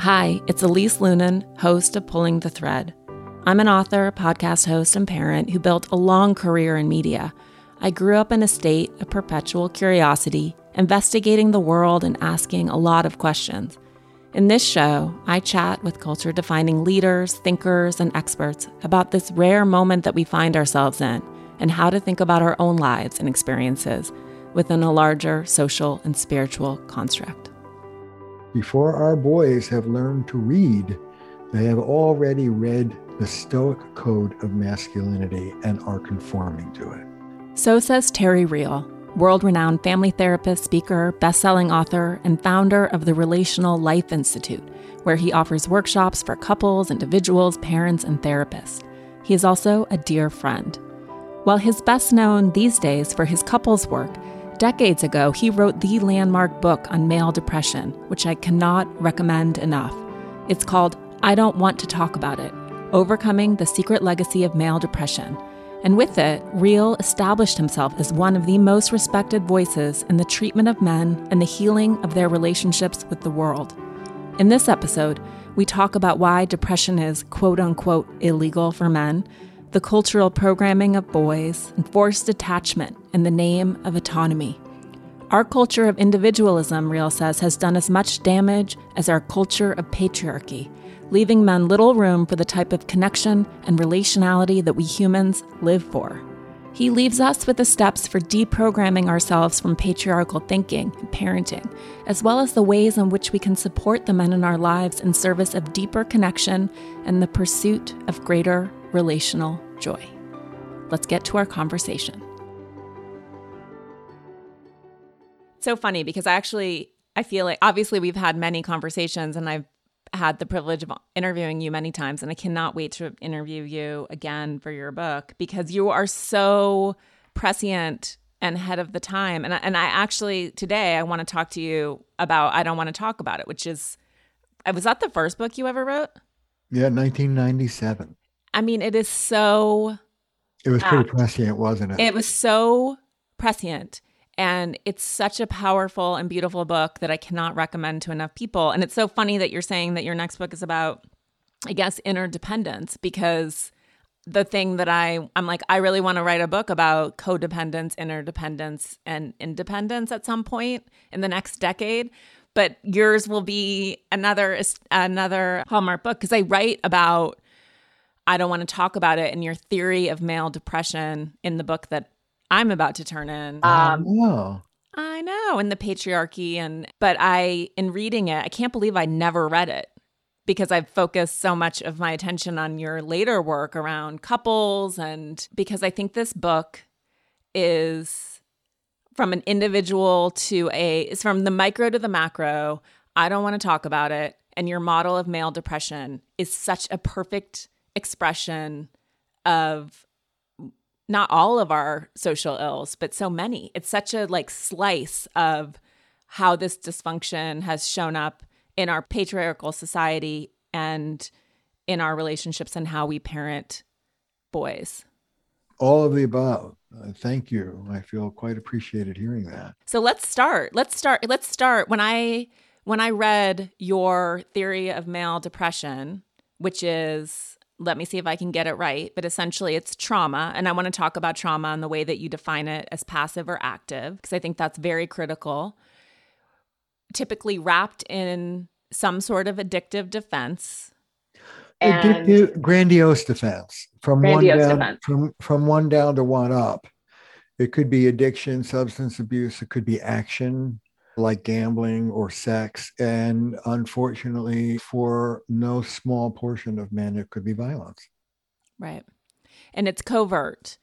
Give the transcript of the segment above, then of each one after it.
Hi, it's Elise Loehnen, host of Pulling the Thread. I'm an author, podcast host, and parent who built a long career in media. I grew up in a state of perpetual curiosity, investigating the world and asking a lot of questions. In this show, I chat with culture defining leaders, thinkers, and experts about this rare moment that we find ourselves in and how to think about our own lives and experiences within a larger social and spiritual construct. Before our boys have learned to read, they have already read the Stoic code of masculinity and are conforming to it. So says Terry Real, world renowned family therapist, speaker, best selling author, and founder of the Relational Life Institute, where he offers workshops for couples, individuals, parents, and therapists. He is also a dear friend. While he's best known these days for his couples work, Decades ago, he wrote the landmark book on male depression, which I cannot recommend enough. It's called I Don't Want to Talk About It Overcoming the Secret Legacy of Male Depression. And with it, Real established himself as one of the most respected voices in the treatment of men and the healing of their relationships with the world. In this episode, we talk about why depression is quote unquote illegal for men the cultural programming of boys, and forced attachment in the name of autonomy. Our culture of individualism, Real says, has done as much damage as our culture of patriarchy, leaving men little room for the type of connection and relationality that we humans live for. He leaves us with the steps for deprogramming ourselves from patriarchal thinking and parenting, as well as the ways in which we can support the men in our lives in service of deeper connection and the pursuit of greater relational joy. Let's get to our conversation. So funny because I actually I feel like obviously we've had many conversations and I've had the privilege of interviewing you many times and I cannot wait to interview you again for your book because you are so prescient and ahead of the time and I, and I actually today I want to talk to you about I don't want to talk about it which is was that the first book you ever wrote? Yeah, 1997. I mean, it is so. It was pretty prescient, wasn't it? It was so prescient. And it's such a powerful and beautiful book that I cannot recommend to enough people. And it's so funny that you're saying that your next book is about, I guess, interdependence, because the thing that I, I'm like, I really want to write a book about codependence, interdependence, and independence at some point in the next decade. But yours will be another another Hallmark book because I write about I don't want to talk about it in your theory of male depression in the book that I'm about to turn in. Um, oh. I know, in the patriarchy and but I in reading it, I can't believe I never read it because I've focused so much of my attention on your later work around couples and because I think this book is from an individual to a it's from the micro to the macro. I don't want to talk about it and your model of male depression is such a perfect expression of not all of our social ills, but so many. It's such a like slice of how this dysfunction has shown up in our patriarchal society and in our relationships and how we parent boys. All of the above. Uh, thank you. I feel quite appreciated hearing that. So let's start. Let's start. Let's start. When I when I read your theory of male depression, which is let me see if I can get it right, but essentially it's trauma. And I want to talk about trauma and the way that you define it as passive or active, because I think that's very critical. Typically wrapped in some sort of addictive defense. and grandiose defense from grandiose one down defense. from from one down to one up. It could be addiction, substance abuse. It could be action like gambling or sex. And unfortunately, for no small portion of men, it could be violence. Right. And it's covert.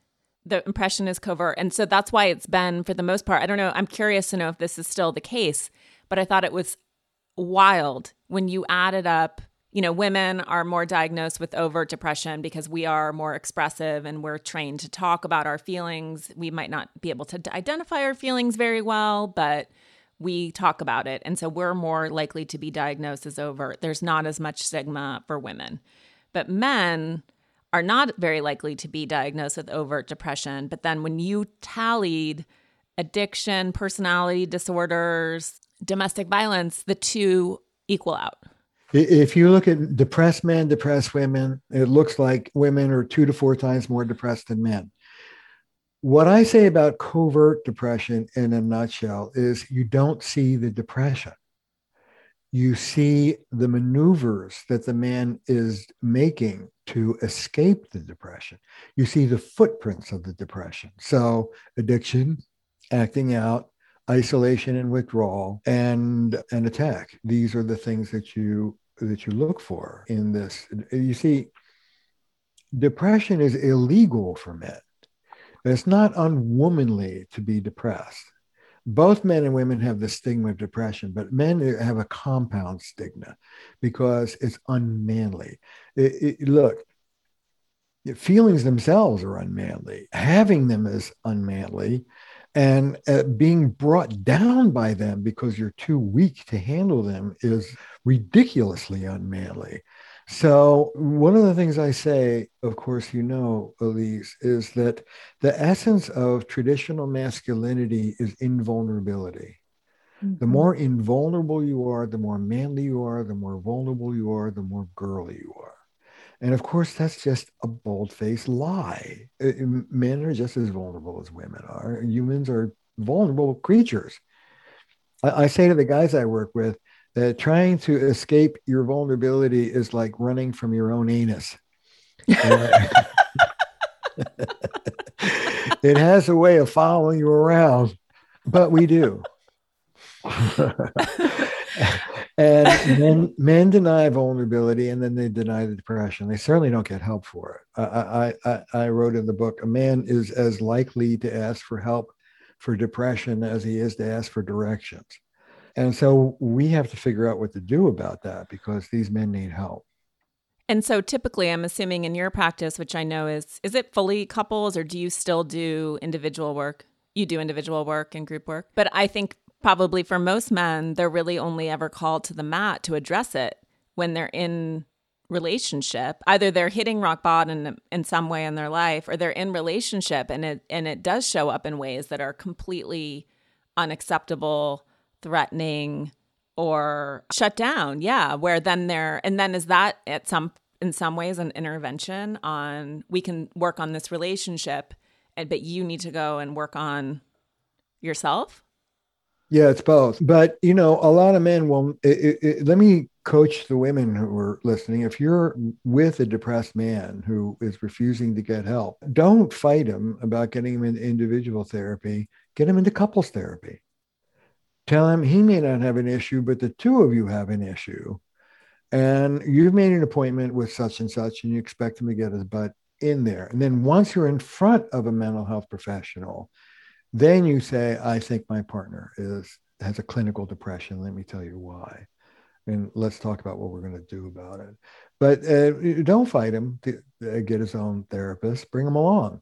The impression is covert. And so that's why it's been, for the most part, I don't know, I'm curious to know if this is still the case, but I thought it was wild when you added up you know, women are more diagnosed with overt depression because we are more expressive and we're trained to talk about our feelings. We might not be able to identify our feelings very well, but we talk about it. And so we're more likely to be diagnosed as overt. There's not as much stigma for women. But men are not very likely to be diagnosed with overt depression. But then when you tallied addiction, personality disorders, domestic violence, the two equal out. If you look at depressed men, depressed women, it looks like women are two to four times more depressed than men. What I say about covert depression in a nutshell is you don't see the depression. You see the maneuvers that the man is making to escape the depression. You see the footprints of the depression. So, addiction, acting out, isolation and withdrawal, and an attack. These are the things that you that you look for in this. You see, depression is illegal for men. It's not unwomanly to be depressed. Both men and women have the stigma of depression, but men have a compound stigma because it's unmanly. It, it, look, feelings themselves are unmanly. Having them is unmanly and uh, being brought down by them because you're too weak to handle them is ridiculously unmanly. So, one of the things I say, of course, you know, Elise, is that the essence of traditional masculinity is invulnerability. Mm-hmm. The more invulnerable you are, the more manly you are, the more vulnerable you are, the more girly you are. And of course, that's just a bold faced lie. Men are just as vulnerable as women are. Humans are vulnerable creatures. I, I say to the guys I work with that trying to escape your vulnerability is like running from your own anus. Uh, it has a way of following you around, but we do. and men, men deny vulnerability and then they deny the depression. They certainly don't get help for it. I, I, I wrote in the book a man is as likely to ask for help for depression as he is to ask for directions. And so we have to figure out what to do about that because these men need help. And so typically I'm assuming in your practice, which I know is is it fully couples or do you still do individual work? You do individual work and group work. But I think probably for most men, they're really only ever called to the mat to address it when they're in relationship. Either they're hitting rock bottom in, some way in their life, or they're in relationship, and it and it does show up in ways that are completely unacceptable, threatening, or shut down. Yeah, where then they're and then is that at some in some ways an intervention on we can work on this relationship, and but you need to go and work on yourself yeah, it's both. But, you know, a lot of men will, it, it, let me coach the women who are listening. If you're with a depressed man who is refusing to get help, don't fight him about getting him into individual therapy. Get him into couples therapy. Tell him he may not have an issue, but the two of you have an issue. And you've made an appointment with such and such, and you expect him to get his butt in there. And then once you're in front of a mental health professional, then you say, I think my partner is has a clinical depression. Let me tell you why. And let's talk about what we're going to do about it. But uh, don't fight him to uh, get his own therapist. Bring him along.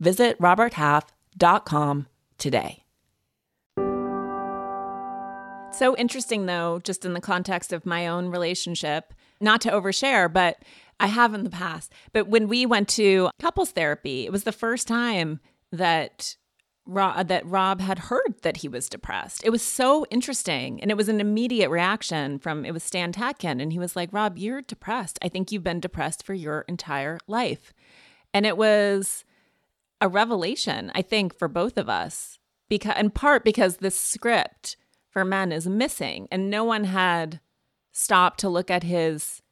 Visit roberthalf.com today. So interesting, though, just in the context of my own relationship, not to overshare, but I have in the past. But when we went to couples therapy, it was the first time that Rob, that Rob had heard that he was depressed. It was so interesting. And it was an immediate reaction from, it was Stan Tatkin. And he was like, Rob, you're depressed. I think you've been depressed for your entire life. And it was a revelation, I think, for both of us, because in part because this script for men is missing and no one had stopped to look at his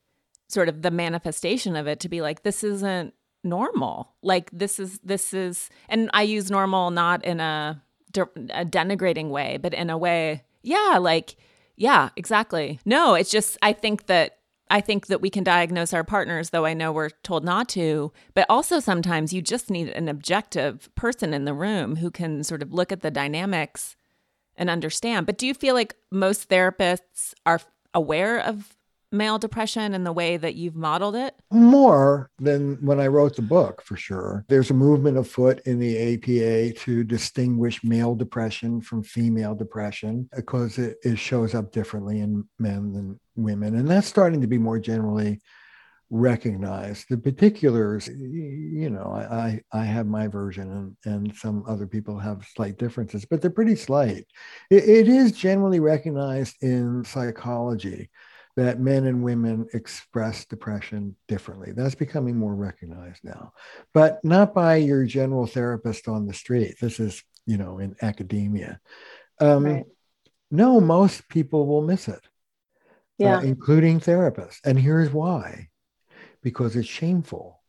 sort of the manifestation of it to be like this isn't normal. Like this is this is and i use normal not in a, a denigrating way but in a way yeah like yeah exactly. No it's just i think that I think that we can diagnose our partners, though I know we're told not to. But also, sometimes you just need an objective person in the room who can sort of look at the dynamics and understand. But do you feel like most therapists are aware of male depression and the way that you've modeled it? More than when I wrote the book, for sure. There's a movement afoot in the APA to distinguish male depression from female depression because it, it shows up differently in men than women. And that's starting to be more generally recognized. The particulars, you know, I, I have my version and, and some other people have slight differences, but they're pretty slight. it, it is generally recognized in psychology that men and women express depression differently. That's becoming more recognized now, but not by your general therapist on the street. This is, you know, in academia. Um, right. No, most people will miss it, yeah. Uh, including therapists. And here's why because it's shameful.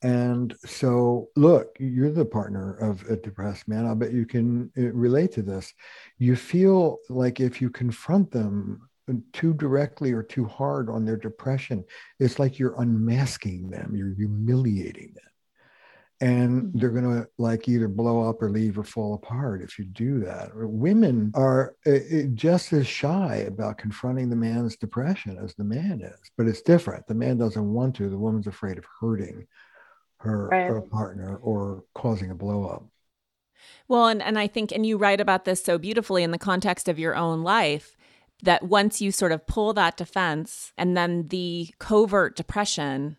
And so, look, you're the partner of a depressed man. I bet you can uh, relate to this. You feel like if you confront them too directly or too hard on their depression, it's like you're unmasking them, you're humiliating them. And mm-hmm. they're going to like either blow up or leave or fall apart if you do that. Women are just as shy about confronting the man's depression as the man is, but it's different. The man doesn't want to, the woman's afraid of hurting her, right. her partner or causing a blow up. Well, and, and I think, and you write about this so beautifully in the context of your own life that once you sort of pull that defense and then the covert depression,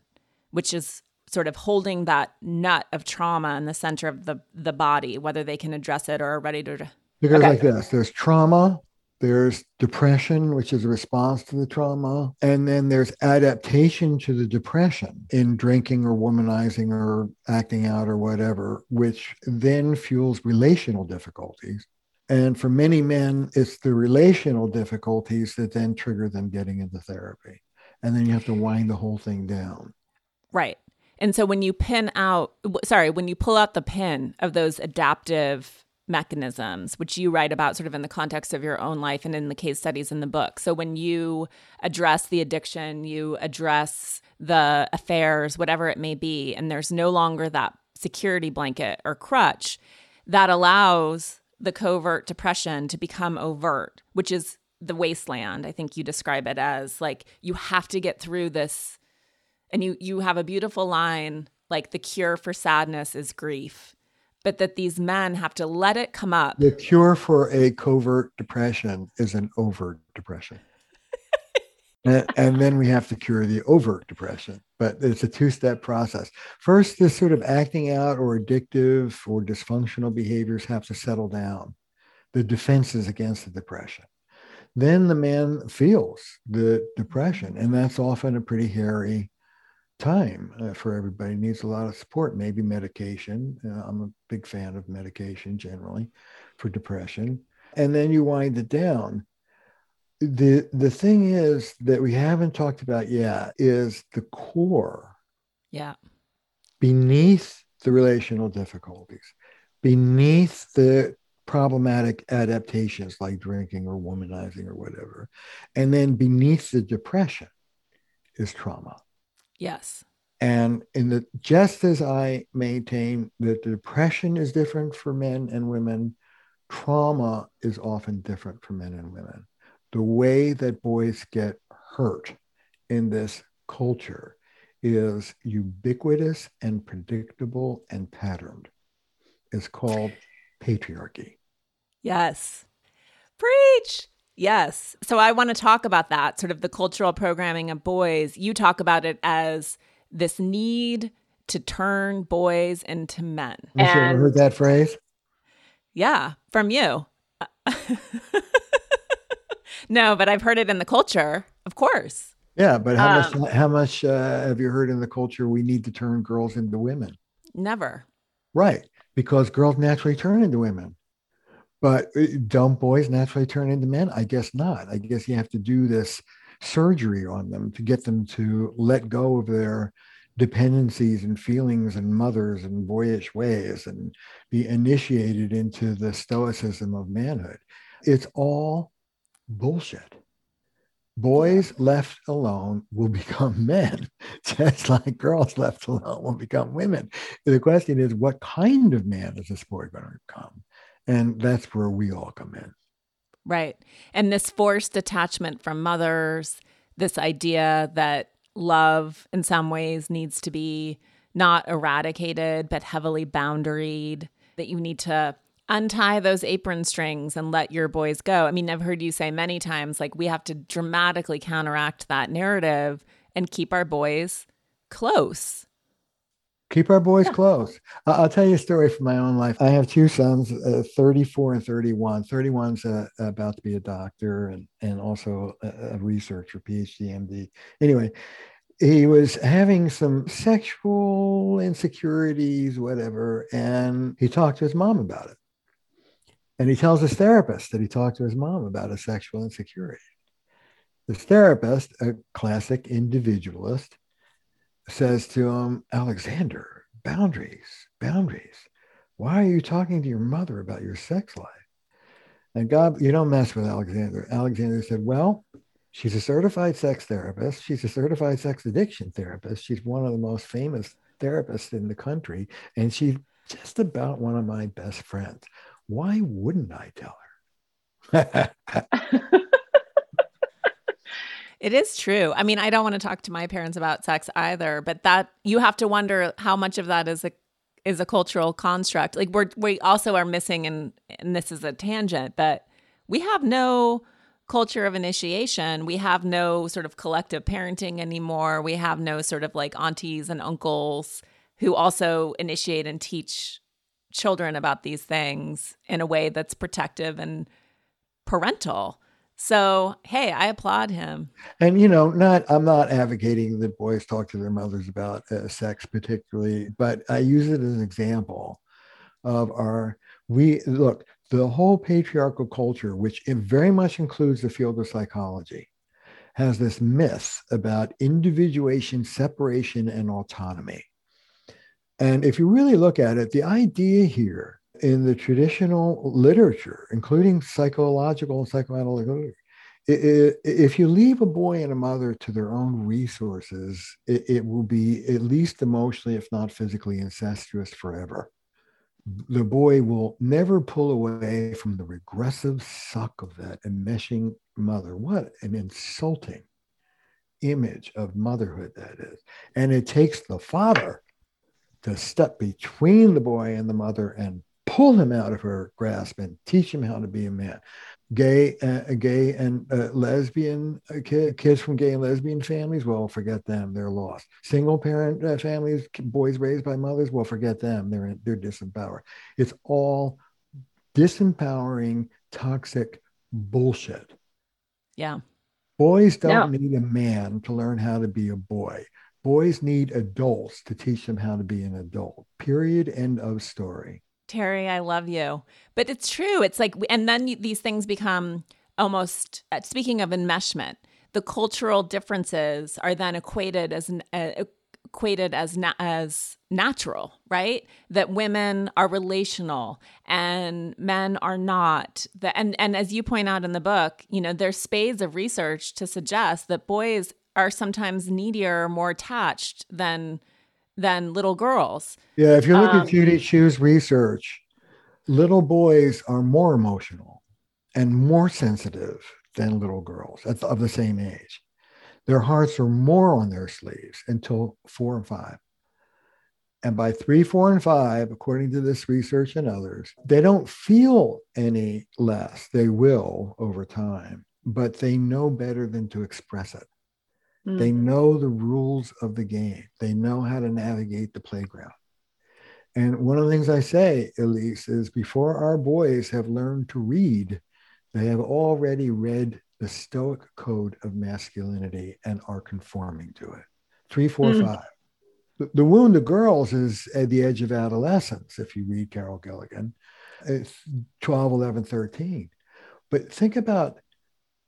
which is sort of holding that nut of trauma in the center of the, the body, whether they can address it or are ready to. Because okay. like this there's trauma, there's depression, which is a response to the trauma, and then there's adaptation to the depression in drinking or womanizing or acting out or whatever, which then fuels relational difficulties and for many men, it's the relational difficulties that then trigger them getting into therapy. And then you have to wind the whole thing down. Right. And so when you pin out, sorry, when you pull out the pin of those adaptive mechanisms, which you write about sort of in the context of your own life and in the case studies in the book. So when you address the addiction, you address the affairs, whatever it may be, and there's no longer that security blanket or crutch that allows the covert depression to become overt, which is the wasteland. I think you describe it as like you have to get through this and you you have a beautiful line like the cure for sadness is grief, but that these men have to let it come up. The cure for a covert depression is an overt depression and, and, then we have to cure the overt depression. But it's a two step process. First, this sort of acting out or addictive or dysfunctional behaviors have to settle down, the defenses against the depression. Then the man feels the depression, and that's often a pretty hairy time uh, for everybody. Needs a lot of support, maybe medication. Uh, I'm a big fan of medication generally for depression. And then you wind it down the the thing is that we haven't talked about yet is the core yeah. beneath the relational difficulties beneath the problematic adaptations like drinking or womanizing or whatever and then beneath the depression is trauma. Yes. And in the just as i maintain that the depression is different for men and women trauma is often different for men and women the way that boys get hurt in this culture is ubiquitous and predictable and patterned. It's called patriarchy. Yes. Preach. Yes. So I want to talk about that, sort of the cultural programming of boys. You talk about it as this need to turn boys into men. Have you ever heard that phrase? Yeah, from you. no, but I've heard it in the culture, of course. Yeah, but how um, much how much uh, have you heard in the culture we need to turn girls into women? Never. Right, because girls naturally turn into women. But uh, don't boys naturally turn into men? I guess not. I guess you have to do this surgery on them to get them to let go of their dependencies and feelings and mothers and boyish ways and be initiated into the stoicism of manhood. It's all bullshit. Boys left alone will become men, just like girls left alone will become women. The question is, what kind of man is this boy going to become? And that's where we all come in. Right. And this forced attachment from mothers, this idea that love in some ways needs to be not eradicated, but heavily boundaried, that you need to untie those apron strings and let your boys go. I mean, I've heard you say many times, like, we have to dramatically counteract that narrative and keep our boys close. Keep our boys yeah. close. I'll tell you a story from my own life. I have two sons, uh, 34 and 31. 31's uh, about to be a doctor and, and also a, a researcher, PhD, MD. Anyway, he was having some sexual insecurities, whatever, and he talked to his mom about it. And he tells his therapist that he talked to his mom about a sexual insecurity. The therapist, a classic individualist, says to him, Alexander, boundaries, boundaries. Why are you talking to your mother about your sex life? And God, you don't mess with Alexander. Alexander said, Well, she's a certified sex therapist. She's a certified sex addiction therapist. She's one of the most famous therapists in the country. And she's just about one of my best friends. Why wouldn't I tell her? It is true. I mean, I don't want to talk to my parents about sex either, but that you have to wonder how much of that is a is a cultural construct. Like we're we also are missing and and this is a tangent, but we have no culture of initiation. We have no sort of collective parenting anymore. We have no sort of like aunties and uncles who also initiate and teach children about these things in a way that's protective and parental. So, hey, I applaud him. And you know, not I'm not advocating that boys talk to their mothers about uh, sex particularly, but I use it as an example of our we look the whole patriarchal culture, which very much includes the field of psychology, has this myth about individuation, separation, and autonomy. And if you really look at it, the idea here in the traditional literature, including psychological and psychoanalytical literature, if you leave a boy and a mother to their own resources, it, will be at least emotionally, if not physically, incestuous forever. The boy will never pull away from the regressive suck of that enmeshing mother. What an insulting image of motherhood that is. And it takes the father to step between the boy and the mother and pull him out of her grasp and teach him how to be a man. Gay, uh, gay and uh, lesbian uh, kids from gay and lesbian families, well, forget them; they're lost. Single parent uh, families, boys raised by mothers, well, forget them; they're in, they're disempowered. It's all disempowering, toxic bullshit. Yeah. Boys don't need a man to learn how to be a boy. Boys need adults to teach them how to be an adult. Period. End of story. Terry, I love you. But it's true. It's like, and then these things become almost, uh, speaking of enmeshment, the cultural differences are then equated as uh, equated as na- as natural, right? That women are relational and men are not. That and and as you point out in the book, you know, there's spades of research to suggest that boys are sometimes needier, more attached than than little girls. Yeah, if you look um, at Judy Chu's research, little boys are more emotional and more sensitive than little girls of the same age. Their hearts are more on their sleeves until four and five. And by three, four, and five, according to this research and others, they don't feel any less. They will over time, but they know better than to express it. Mm. They know the rules of the game, they know how to navigate the playground. And one of the things I say, Elise, is before our boys have learned to read, they have already read the Stoic code of masculinity and are conforming to it. Three, four, mm. five the wound of girls is at the edge of adolescence if you read carol gilligan it's 12 11 13 but think about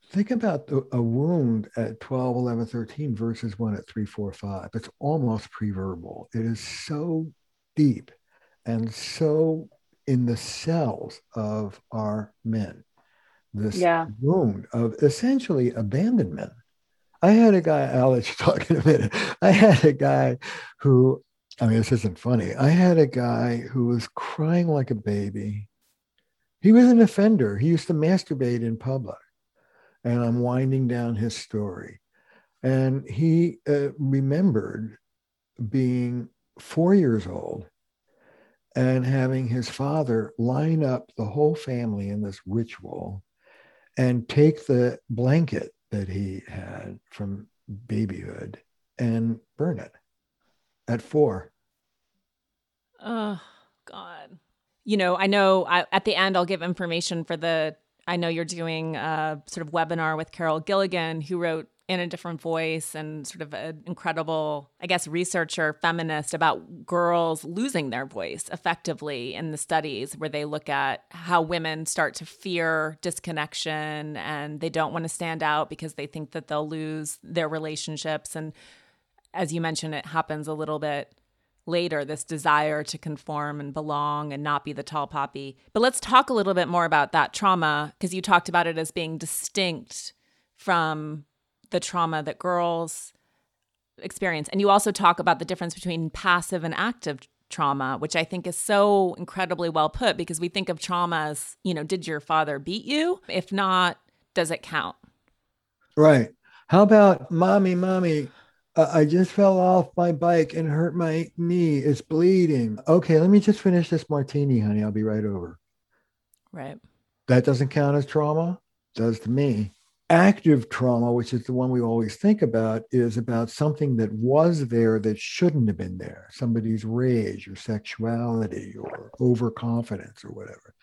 think about a wound at 12 11 13 versus one at 3 4 5 it's almost pre-verbal it is so deep and so in the cells of our men this yeah. wound of essentially abandonment I had a guy, I'll let you talk in a minute. I had a guy who, I mean, this isn't funny. I had a guy who was crying like a baby. He was an offender. He used to masturbate in public. And I'm winding down his story. And he uh, remembered being four years old and having his father line up the whole family in this ritual and take the blanket that he had from babyhood and burn it at four. Oh, God. You know, I know I, at the end I'll give information for the. I know you're doing a sort of webinar with Carol Gilligan, who wrote in a different voice and sort of an incredible, I guess, researcher, feminist about girls losing their voice effectively in the studies where they look at how women start to fear disconnection and they don't want to stand out because they think that they'll lose their relationships. And as you mentioned, it happens a little bit later this desire to conform and belong and not be the tall poppy. But let's talk a little bit more about that trauma because you talked about it as being distinct from the trauma that girls experience. And you also talk about the difference between passive and active trauma, which I think is so incredibly well put because we think of trauma as, you know, did your father beat you? If not, does it count? Right. How about mommy, mommy? I just fell off my bike and hurt my knee. It's bleeding. Okay, let me just finish this martini, honey. I'll be right over. Right. That doesn't count as trauma? Does to me active trauma, which is the one we always think about, is about something that was there that shouldn't have been there somebody's rage or sexuality or overconfidence or whatever.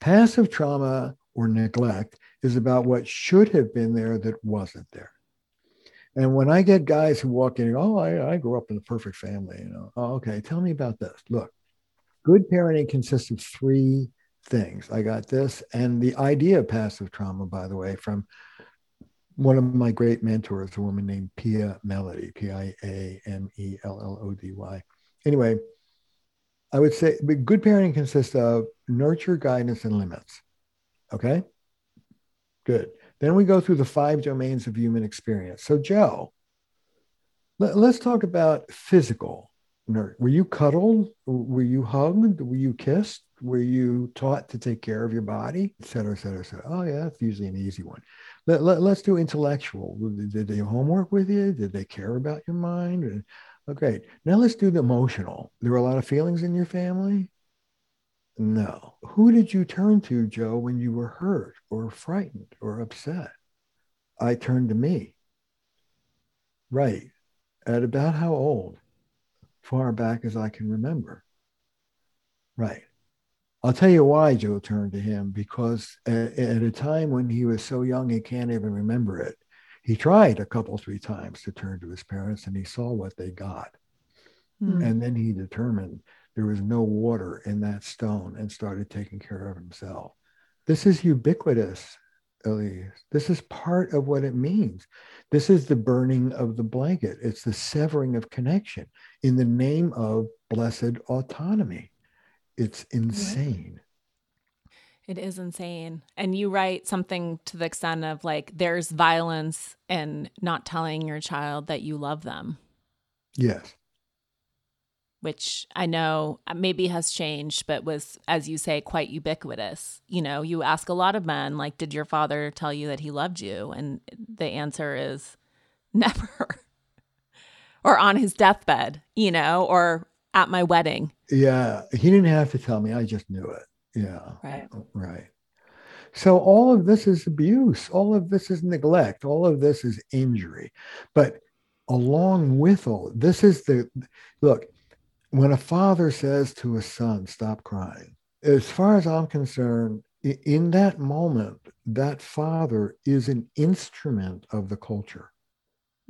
Passive trauma or neglect is about what should have been there that wasn't there. And when I get guys who walk in, oh, I, I grew up in a perfect family, you know, oh, okay, tell me about this. Look, good parenting consists of three things. I got this. And the idea of passive trauma, by the way, from one of my great mentors, a woman named Pia Mellody, P I A M E L L O D Y. Anyway, I would say good parenting consists of nurture, guidance, and limits. Okay? Good. Then we go through the five domains of human experience. So, Joe, let, us talk about physical. Were you cuddled? Were you hugged? Were you kissed? Were you taught to take care of your body, et cetera, et cetera, et cetera? Oh, yeah, that's usually an easy one. Let, let, us do intellectual. Did they homework with you? Did they care about your mind? Okay, oh, now let's do the emotional. There were a lot of feelings in your family? No. Who did you turn to, Joe, when you were hurt or frightened or upset? I turned to me. Right. At about how old? Far back as I can remember. Right. I'll tell you why Joe turned to him because at, at, a time when he was so young he can't even remember it. He tried a couple, three times to turn to his parents and he saw what they got. Hmm. And then he determined there was no water in that stone and started taking care of himself. This is ubiquitous, Elise. This is part of what it means. This is the burning of the blanket. It's the severing of connection in the name of blessed autonomy. It's insane. It is insane. And you write something to the extent of like, there's violence in not telling your child that you love them. Yes. Which I know uh, maybe has changed, but was, as you say, quite ubiquitous. You know, you ask a lot of men, like, did your father tell you that he loved you? And the answer is never. or on his deathbed, you know, or at my wedding. Yeah. He didn't have to tell me. I just knew it. Yeah. Right. Uh, right. So all of this is abuse. All of this is neglect. All of this is injury. But along with all this is the look, when a father says to a son, stop crying, as far as I'm concerned, in that moment, that father is an instrument of the culture.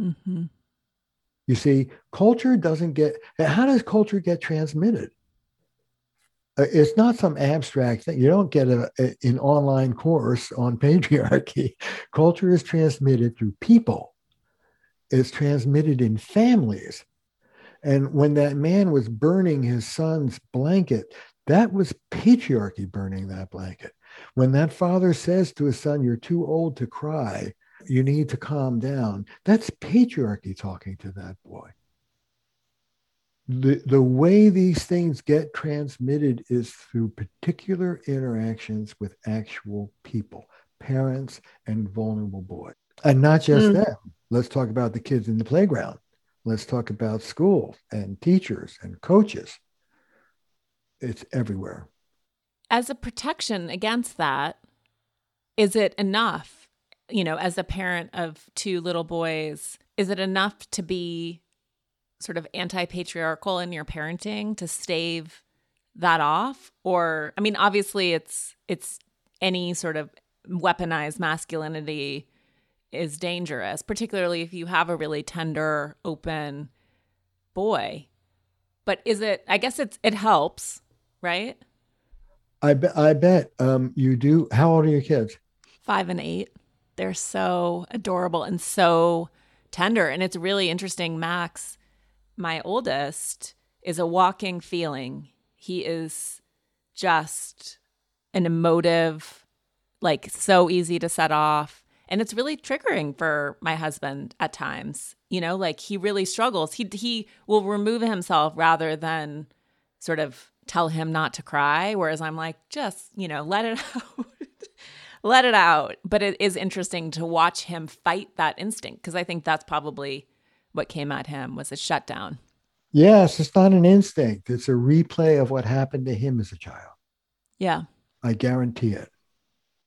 Mm-hmm. You see, culture doesn't get, how does culture get transmitted? Uh, it's not some abstract thing. You don't get a, a, an online course on patriarchy. Culture is transmitted through people. It's transmitted in families. And when that man was burning his son's blanket, that was patriarchy burning that blanket. When that father says to his son, You're too old to cry, you need to calm down, that's patriarchy talking to that boy. The, the way these things get transmitted is through particular interactions with actual people, parents and vulnerable boys. And not just mm. them. Let's talk about the kids in the playground. Let's talk about school and teachers and coaches. It's everywhere. As a protection against that, is it enough, you know, as a parent of two little boys, is it enough to be sort of anti-patriarchal in your parenting to stave that off or I mean obviously it's it's any sort of weaponized masculinity is dangerous, particularly if you have a really tender, open boy. But is it I guess it's it helps, right? I bet I bet um you do. How old are your kids? 5 and 8. They're so adorable and so tender and it's really interesting Max my oldest is a walking feeling. He is just an emotive, like so easy to set off. And it's really triggering for my husband at times. You know, like he really struggles. He he will remove himself rather than sort of tell him not to cry. Whereas I'm like, just, you know, let it out. let it out. But it is interesting to watch him fight that instinct because I think that's probably what came at him was a shutdown. Yes, it's not an instinct. It's a replay of what happened to him as a child. Yeah. I guarantee it.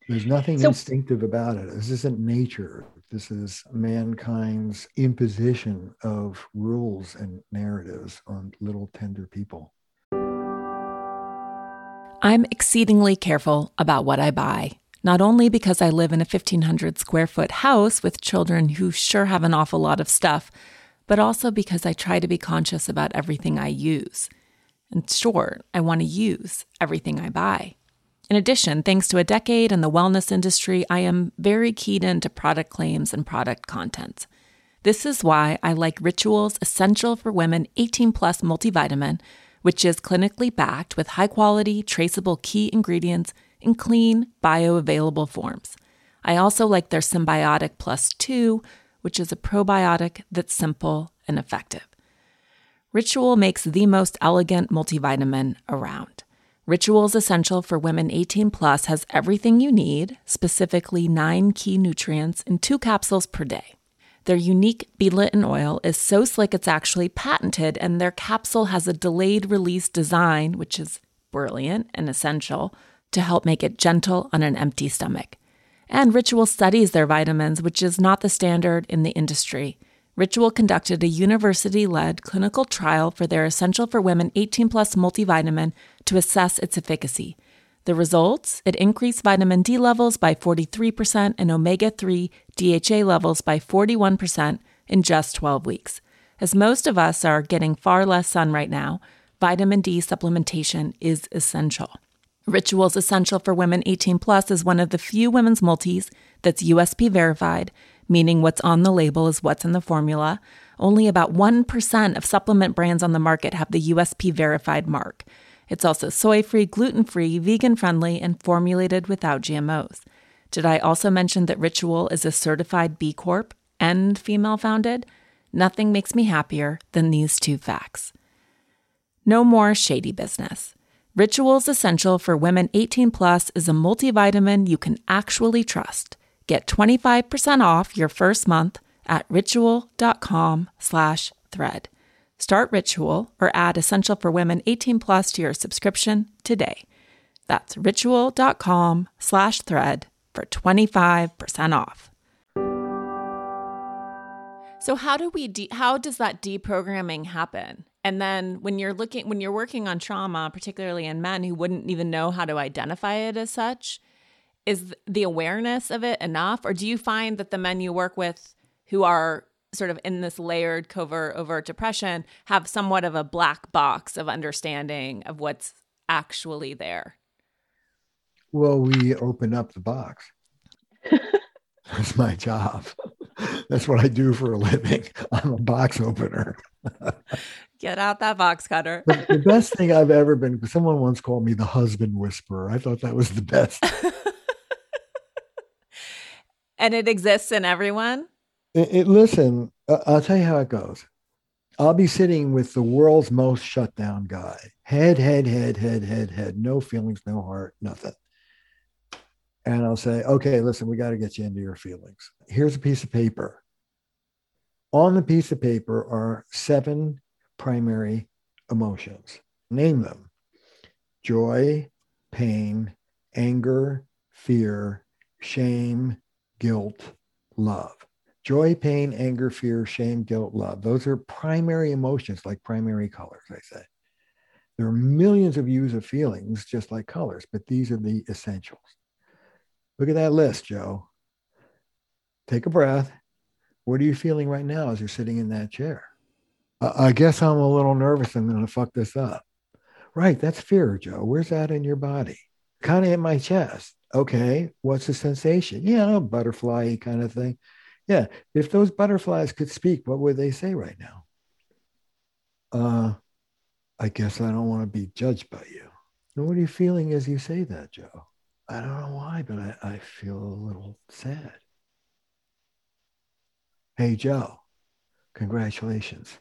There's nothing so, instinctive about it. This isn't nature. This is mankind's imposition of rules and narratives on little tender people. I'm exceedingly careful about what I buy, not only because I live in a 1,500 square foot house with children who sure have an awful lot of stuff but also because I try to be conscious about everything I use. And sure, I want to use everything I buy. In addition, thanks to a decade in the wellness industry, I am very keyed into product claims and product content. This is why I like Ritual's Essential for Women 18 Plus multivitamin, which is clinically backed with high quality, traceable key ingredients in clean, bioavailable forms. I also like their Synbiotic Plus 2, which is a probiotic that's simple and effective. Ritual makes the most elegant multivitamin around. Ritual's Essential for Women 18 Plus has everything you need, specifically nine key nutrients in two capsules per day. Their unique beadlet oil is so slick it's actually patented, and their capsule has a delayed release design, which is brilliant and essential, to help make it gentle on an empty stomach. And Ritual studies their vitamins, which is not the standard in the industry. Ritual conducted a university led clinical trial for their Essential for Women 18 Plus multivitamin to assess its efficacy. The results? It increased vitamin D levels by 43% and omega 3 DHA levels by 41% in just 12 weeks. As most of us are getting far less sun right now, vitamin D supplementation is essential. Rituals Essential for Women 18 Plus is one of the few women's multis that's USP verified, meaning what's on the label is what's in the formula. Only about 1% of supplement brands on the market have the USP verified mark. It's also soy free, gluten free, vegan friendly, and formulated without GMOs. Did I also mention that Ritual is a certified B Corp and female founded? Nothing makes me happier than these two facts. No more shady business. Rituals Essential for Women 18 Plus is a multivitamin you can actually trust. Get 25% off your first month at ritual.com slash thread. Start Ritual or add Essential for Women 18 plus to your subscription today. That's ritual.com slash thread for 25% off. So how do we de- how does that deprogramming happen? And then when you're looking when you're working on trauma, particularly in men who wouldn't even know how to identify it as such, is the awareness of it enough or do you find that the men you work with who are sort of in this layered covert overt depression have somewhat of a black box of understanding of what's actually there? Well we open up the box. That's my job. That's what i do for a living. I'm a box opener. Get out that box cutter. The, the best thing i've ever been someone once called me the husband whisperer. I thought that was the best and it exists in everyone it, it, listen, uh, I'll tell you how it goes. I'll be sitting with the world's most shut down guy. Head, head, head, head, head, head. No feelings, no heart, nothing. And I'll say, okay, listen, we got to get you into your feelings. Here's a piece of paper. On the piece of paper are seven primary emotions. Name them joy, pain, anger, fear, shame, guilt, love. Joy, pain, anger, fear, shame, guilt, love. Those are primary emotions, like primary colors, I say. There are millions of views of feelings, just like colors, but these are the essentials. Look at that list, Joe. Take a breath. What are you feeling right now as you're sitting in that chair? I guess I'm a little nervous. I'm going to fuck this up. Right. That's fear, Joe. Where's that in your body? Kind of in my chest. Okay. What's the sensation? Yeah, butterfly kind of thing. Yeah. If those butterflies could speak, what would they say right now? Uh, I guess I don't want to be judged by you. And what are you feeling as you say that, Joe? I don't know why, but I, I feel a little sad. Hey, Joe, congratulations.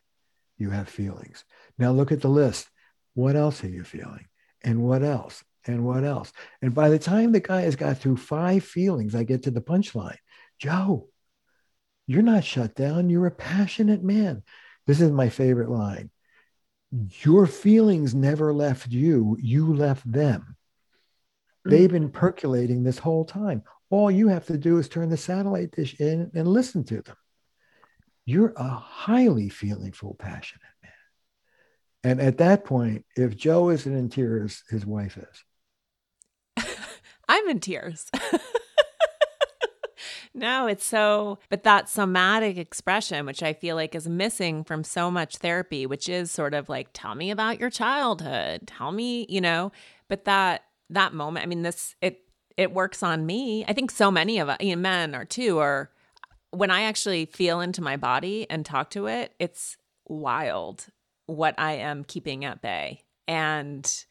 You have feelings. Now look at the list. What else are you feeling? And what else? And what else? And by the time the guy has got through five feelings, I get to the punchline. Joe, you're not shut down. You're a passionate man. This is my favorite line. Your feelings never left you, you left them. Mm. They've been percolating this whole time. All you have to do is turn the satellite dish in and listen to them. You're a highly feelingful, passionate man. And at that point, if Joe isn't in tears, his wife is. I'm in tears. No, it's so, but that somatic expression, which I feel like is missing from so much therapy, which is sort of like, tell me about your childhood, tell me, you know, but that, that moment, I mean, this, it, it works on me. I think so many of us, you know, men are too, or when I actually feel into my body and talk to it, it's wild what I am keeping at bay. And,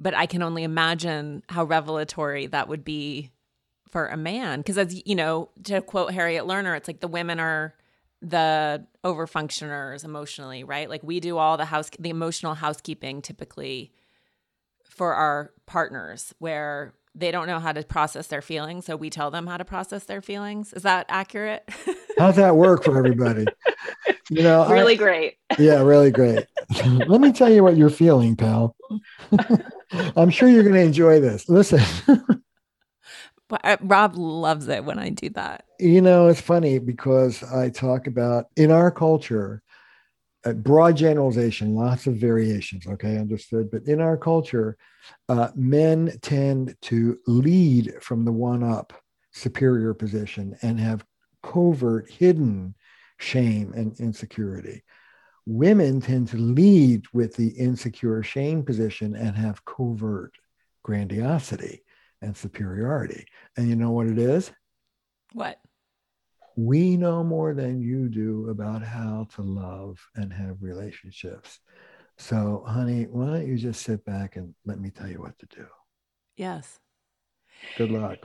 but I can only imagine how revelatory that would be for a man. Because as you know to quote harriet lerner it's like the women are the overfunctioners emotionally right? Like we do all the house the emotional housekeeping typically for our partners where they don't know how to process their feelings so we tell them how to process their feelings. Is that accurate? How's that work for everybody? You know really I, great. Yeah really great. Let me tell you what you're feeling pal. I'm sure you're going to enjoy this. Listen. Uh, Rob loves it when I do that. You know, it's funny because I talk about in our culture, a broad generalization, lots of variations. Okay, understood. But in our culture, uh, men tend to lead from the one up superior position and have covert, hidden shame and insecurity. Women tend to lead with the insecure shame position and have covert grandiosity and superiority. And you know what it is? What? We know more than you do about how to love and have relationships. So, honey, why don't you just sit back and let me tell you what to do? Yes. Good luck.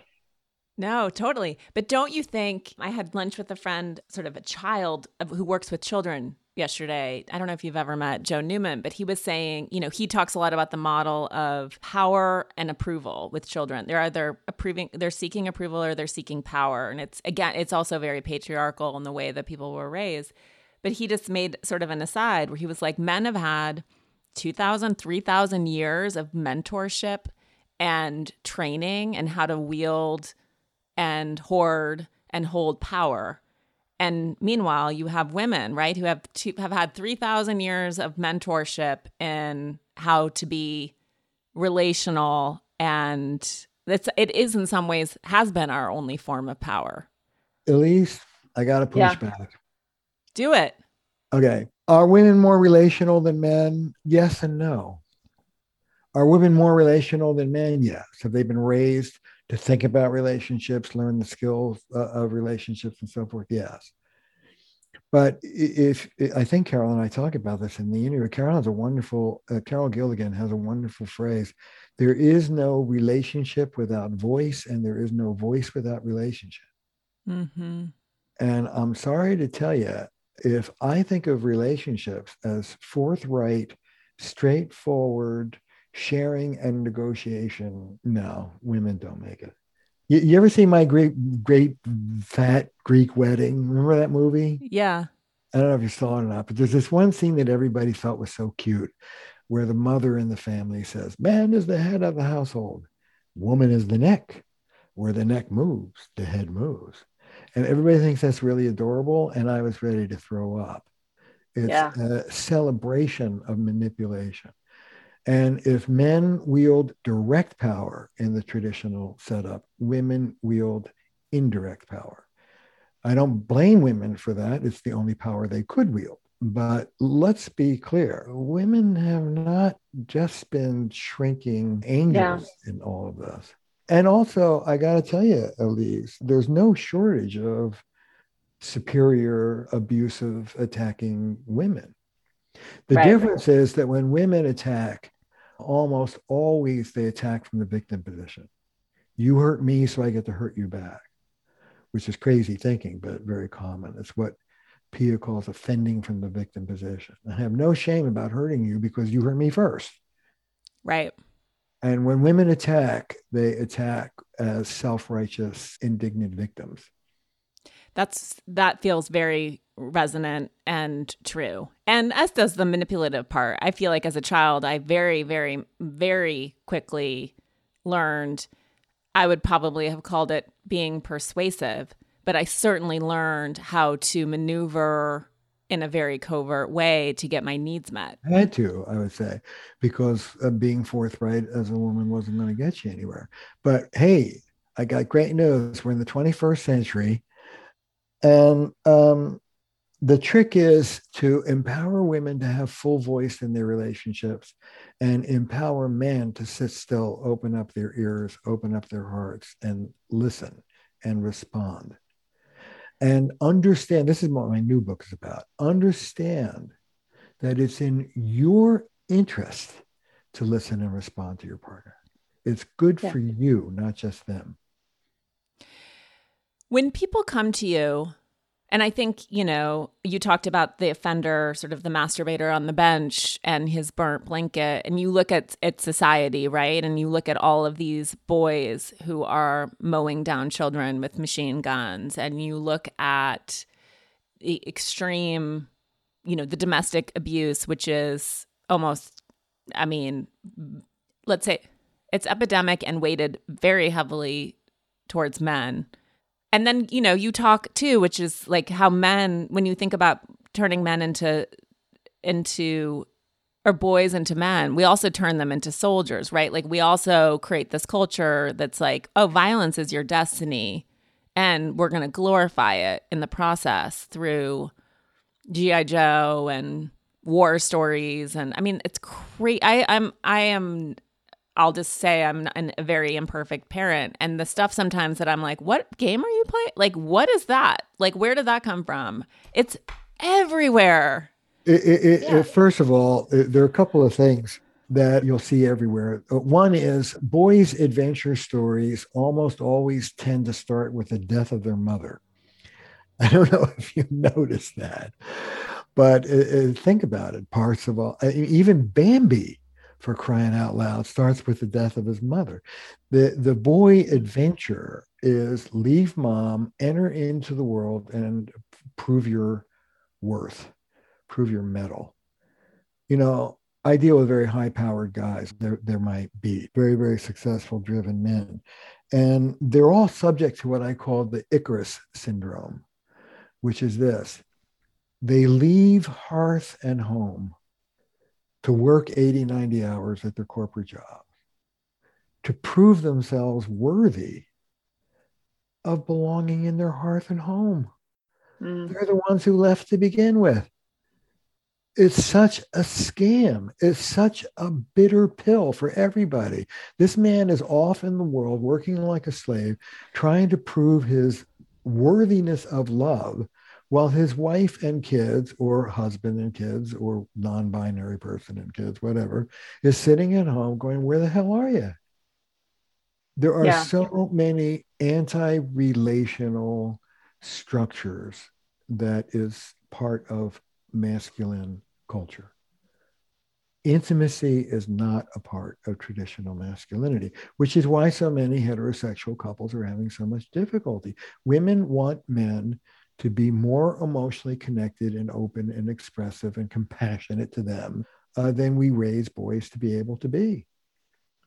No, totally. But don't you think I had lunch with a friend, sort of a child who works with children yesterday. I don't know if you've ever met Joe Newman, but he was saying, you know, he talks a lot about the model of power and approval with children. They're either approving, they're seeking approval or they're seeking power. And it's, again, it's also very patriarchal in the way that people were raised. but he just made sort of an aside where he was like, men have had 2,000, 3,000 years of mentorship and training and how to wield and hoard and hold power. And meanwhile, you have women, right, who have two, have had 3,000 years of mentorship in how to be relational and it's it is in some ways has been our only form of power. Elise, I got to push yeah. back. Do it. Okay. Are women more relational than men? Yes and no. Are women more relational than men? Yes. Have they been raised to think about relationships, learn the skills uh, of relationships and so forth? Yes. But if I think Carol and I talk about this in the interview, Carol has a wonderful, uh, Carol Gilligan has a wonderful phrase. There is no relationship without voice, and there is no voice without relationship. Mm-hmm. And I'm sorry to tell you, if I think of relationships as forthright, straightforward, sharing and negotiation, no, women don't make it. You, you, ever see my great, great fat Greek wedding? Remember that movie? Yeah. I don't know if you saw it or not, but there's this one scene that everybody felt was so cute where the mother in the family says, Man is the head of the household, woman is the neck. Where the neck moves, the head moves. And everybody thinks that's really adorable. And I was ready to throw up. It's yeah. a celebration of manipulation. And if men wield direct power in the traditional setup, women wield indirect power. I don't blame women for that. It's the only power they could wield. But let's be clear women have not just been shrinking angels yeah. in all of this. And also, I got to tell you, Elise, there's no shortage of superior, abusive, attacking women. The right. difference is that when women attack, almost always they attack from the victim position. You hurt me, so I get to hurt you back, which is crazy thinking, but very common. It's what Pia calls offending from the victim position. I have no shame about hurting you because you hurt me first. Right. And when women attack, they attack as self-righteous, indignant victims. That's that feels very resonant and true. And as does the manipulative part. I feel like as a child, I very, very, very quickly learned I would probably have called it being persuasive, but I certainly learned how to maneuver in a very covert way to get my needs met. I had to, I would say, because being forthright as a woman wasn't going to get you anywhere. But hey, I got great news. We're in the 21st century. And um, the trick is to empower women to have full voice in their relationships and empower men to sit still, open up their ears, open up their hearts, and listen and respond. And understand this is what my new book is about. Understand that it's in your interest to listen and respond to your partner. It's good yeah. for you not just them. When people come to you and I think, you know, you talked about the offender, sort of the masturbator on the bench and his burnt blanket. And you look at, at society, right? And you look at all of these boys who are mowing down children with machine guns. And you look at the extreme, you know, the domestic abuse, which is almost, I mean, let's say it's epidemic and weighted very heavily towards men and then, you know, you talk too, which is like how men, when you think about turning men into, into, or boys into men, we also turn them into soldiers, right? Like we also create this culture that's like, oh, violence is your destiny. And we're going to glorify it in the process through G.I. Joe and war stories. And I mean, it's crazy. I, I'm, I am I'll just say I'm an, a very imperfect parent. And the stuff sometimes that I'm like, what game are you playing? Like, what is that? Like, where did that come from? It's everywhere. It, it, yeah. it, first of all, there are a couple of things that you'll see everywhere. Uh, one is boys' adventure stories almost always tend to start with the death of their mother. I don't know if you noticed that, but uh, uh think about it. Parts of all, even Bambi for crying out loud starts with the death of his mother. The the boy adventure is leave mom, enter into the world and prove your worth. prove your metal. You know, I deal with very high powered guys. They're, they're my beat, very, very successful, driven men. And they're all subject to what I call the Icarus syndrome, which is this they leave hearth and home to work 80, 90 hours at their corporate job to prove themselves worthy of belonging in their hearth and home. Mm. They're the ones who left to begin with. It's such a scam. It's such a bitter pill for everybody. This man is off in the world working like a slave, trying to prove his worthiness of love while his wife and kids, or husband and kids, or non binary person and kids, whatever, is sitting at home going, Where the hell are you? There are yeah. so many anti relational structures that is part of masculine culture. Intimacy is not a part of traditional masculinity, which is why so many heterosexual couples are having so much difficulty. Women want men to be more emotionally connected and open and expressive and compassionate to them uh, than we raise boys to be able to be.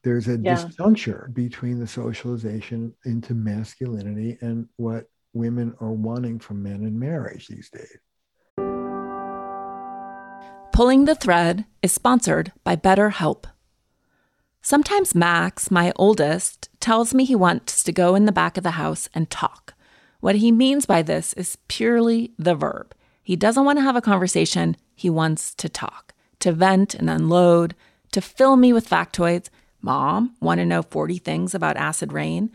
There's a yeah. disjuncture between the socialization into masculinity and what women are wanting from men in marriage these days. Pulling the Thread is sponsored by BetterHelp. Sometimes Max, my oldest, tells me he wants to go in the back of the house and talk. What he means by this is purely the verb. He doesn't want to have a conversation, he wants to talk, to vent and unload, to fill me with factoids. Mom, want to know 40 things about acid rain?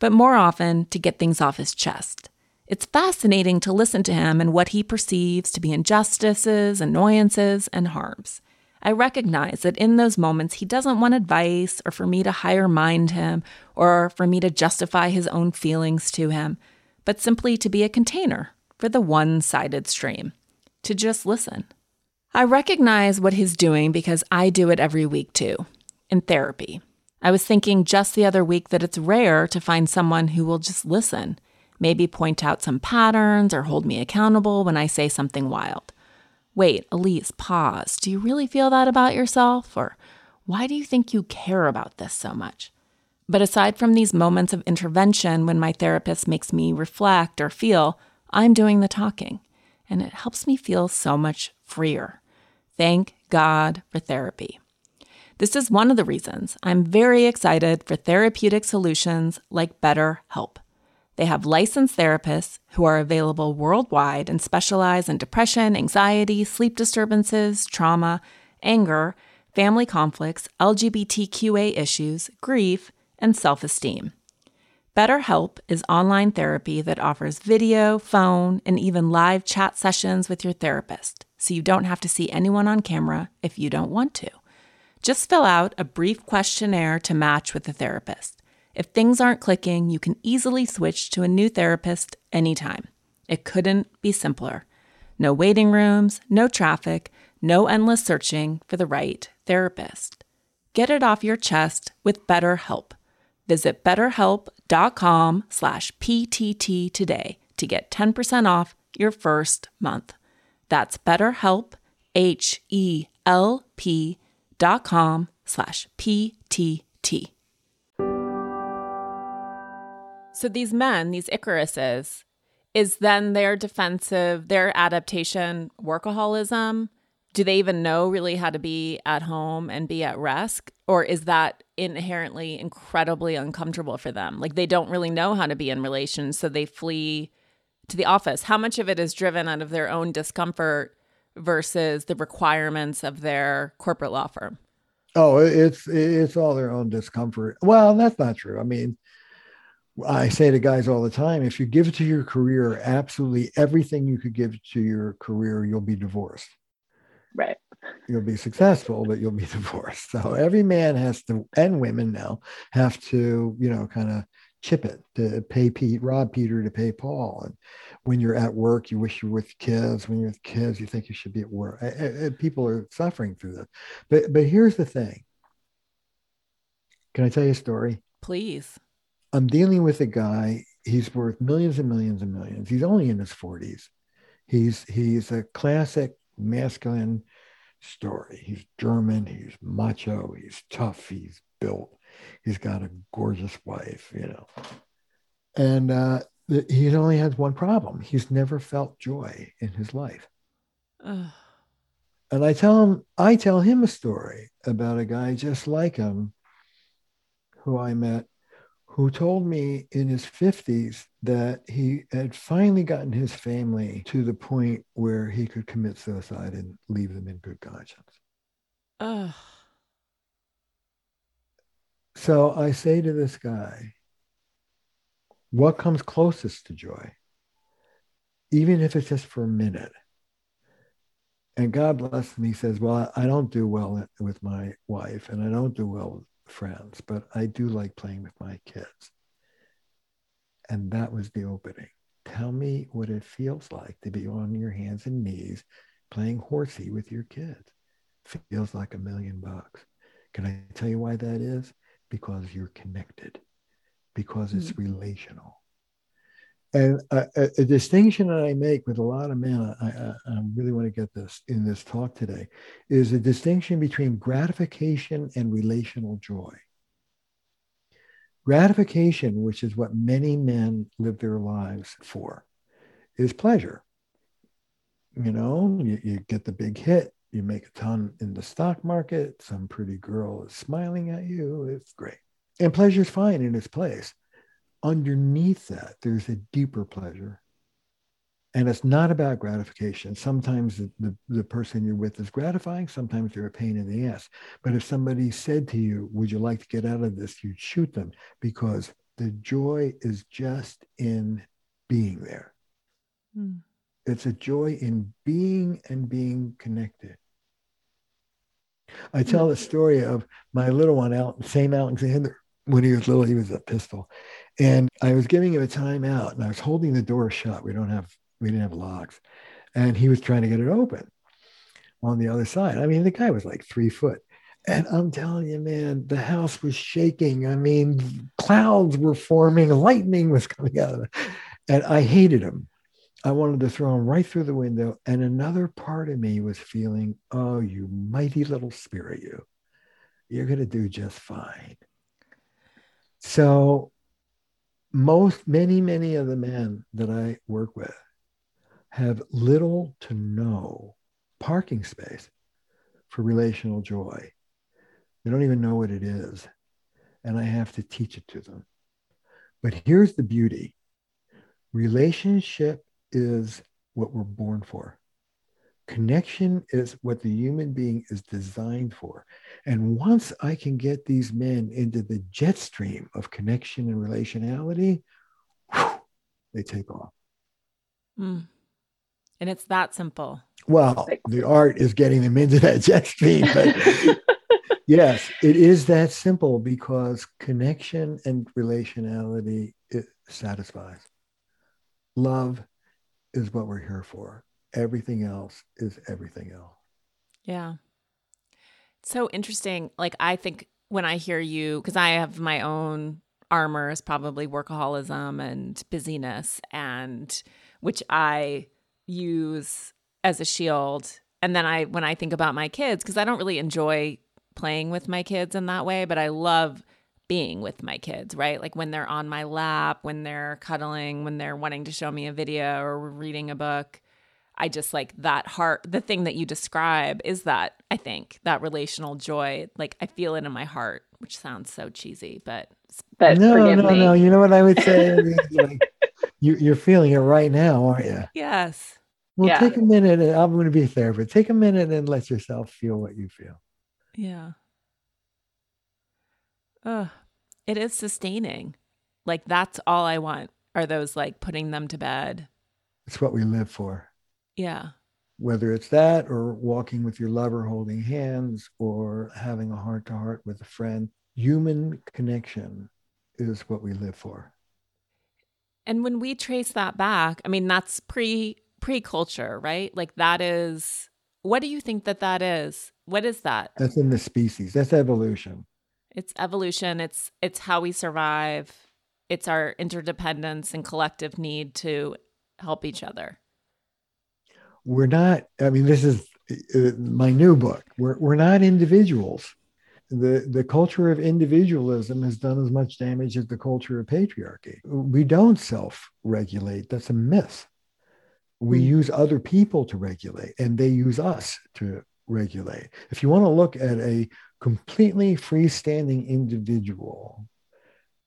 But more often, to get things off his chest. It's fascinating to listen to him and what he perceives to be injustices, annoyances, and harms. I recognize that in those moments, he doesn't want advice or for me to higher mind him or for me to justify his own feelings to him but simply to be a container for the one sided stream, to just listen. I recognize what he's doing because I do it every week too, in therapy. I was thinking just the other week that it's rare to find someone who will just listen, maybe point out some patterns or hold me accountable when I say something wild. Wait, Elise, pause. Do you really feel that about yourself? Or why do you think you care about this so much? But aside from these moments of intervention when my therapist makes me reflect or feel, I'm doing the talking, and it helps me feel so much freer. Thank God for therapy. This is one of the reasons I'm very excited for therapeutic solutions like BetterHelp. They have licensed therapists who are available worldwide and specialize in depression, anxiety, sleep disturbances, trauma, anger, family conflicts, LGBTQA issues, grief, and self esteem. BetterHelp is online therapy that offers video, phone, and even live chat sessions with your therapist, so you don't have to see anyone on camera if you don't want to. Just fill out a brief questionnaire to match with the therapist. If things aren't clicking, you can easily switch to a new therapist anytime. It couldn't be simpler. No waiting rooms, no traffic, no endless searching for the right therapist. Get it off your chest with BetterHelp. Visit betterhelp.com slash PTT today to get 10% off your first month. That's betterhelp, H-E-L-P dot com slash P-T-T. So these men, these Icaruses, is then their defensive, their adaptation workaholism? Do they even know really how to be at home and be at rest? Or is that inherently incredibly uncomfortable for them. Like they don't really know how to be in relations, so they flee to the office. How much of it is driven out of their own discomfort versus the requirements of their corporate law firm? Oh, it's it's all their own discomfort. Well, that's not true. I mean, I say to guys all the time, if you give to your career absolutely everything you could give to your career, you'll be divorced. Right you'll be successful, but you'll be divorced. So every man has to, and women now have to, you know, kind of chip it to pay Pete, rob Peter to pay Paul. And when you're at work, you wish you were with kids. When you're with kids, you think you should be at work. People are suffering through this. But but here's the thing. Can I tell you a story? Please. I'm dealing with a guy. He's worth millions and millions and millions. He's only in his 40s. He's he's a classic masculine story. He's German, he's macho, he's tough, he's built, he's got a gorgeous wife, you know. And uh, he only has one problem. He's never felt joy in his life. Ugh. And I tell him, I tell him a story about a guy just like him who I met who told me in his 50s that he had finally gotten his family to the point where he could commit suicide and leave them in good conscience. Ugh. So I say to this guy, what comes closest to joy? Even if it's just for a minute. And God bless him, he says, Well, I don't do well with my wife and I don't do well friends, but I do like playing with my kids. And that was the opening. Tell me what it feels like to be on your hands and knees playing horsey with your kids. Feels like a million bucks. Can I tell you why that is? Because you're connected, because it's mm-hmm. relational. And a, a, distinction that I make with a lot of men, I, I, I, really want to get this in this talk today, is a distinction between gratification and relational joy. Gratification, which is what many men live their lives for, is pleasure. You know, you, you get the big hit, you make a ton in the stock market, some pretty girl is smiling at you, it's great. And pleasure is fine in its place underneath that, there's a deeper pleasure. And it's not about gratification. Sometimes the, the, the, person you're with is gratifying, sometimes they're a pain in the ass. But if somebody said to you, Would you like to get out of this? You'd shoot them because the joy is just in being there. Mm. It's a joy in being and being connected. I tell the story of my little one, out, St. Alexander, when he was little, he was a pistol. And I was giving him a timeout and I was holding the door shut. We don't have, we didn't have locks. And he was trying to get it open on the other side. I mean, the guy was like three foot. And I'm telling you, man, the house was shaking. I mean, clouds were forming, lightning was coming out of it. And I hated him. I wanted to throw him right through the window. And another part of me was feeling, oh, you mighty little spirit, you. You're going to do just fine. So most many many of the men that i work with have little to no parking space for relational joy. They don't even know what it is and i have to teach it to them. But here's the beauty. Relationship is what we're born for Connection is what the human being is designed for. And once I can get these men into the jet stream of connection and relationality, whew, they take off. Mm. And it's that simple. Well, the art is getting them into that jet stream. But yes, it is that simple because connection and relationality it satisfies. Love is what we're here for everything else is everything else. Yeah. It's so interesting. Like, I think when I hear you, because I have my own armor is probably workaholism and busyness, and which I use as a shield. And then I, when I think about my kids, because I don't really enjoy playing with my kids in that way, but I love being with my kids, right? Like when they're on my lap, when they're cuddling, when they're wanting to show me a video or reading a book. I just like that heart. The thing that you describe is that I think that relational joy. Like I feel it in my heart, which sounds so cheesy, but but no, no, me. no. You know what I would say? like, you, you're feeling it right now, aren't you? Yes. Well, yeah. take a minute. And I'm going to be a therapist. take a minute and let yourself feel what you feel. Yeah. Uh, it is sustaining. Like that's all I want. Are those like putting them to bed? It's what we live for. Yeah. Whether it's that or walking with your lover holding hands or having a heart to heart with a friend, human connection is what we live for. And when we trace that back, I mean, that's pre pre culture, right? Like that is what do you think that that is? What is that? That's in the species. That's evolution. It's evolution. It's it's how we survive. It's our interdependence and collective need to help each other. We're not, I mean, this is uh, my new book. We're, we're not individuals. The, the culture of individualism has done as much damage as the culture of patriarchy. We don't self regulate. That's a myth. We mm. use other people to regulate, and they use us to regulate. If you want to look at a completely freestanding individual,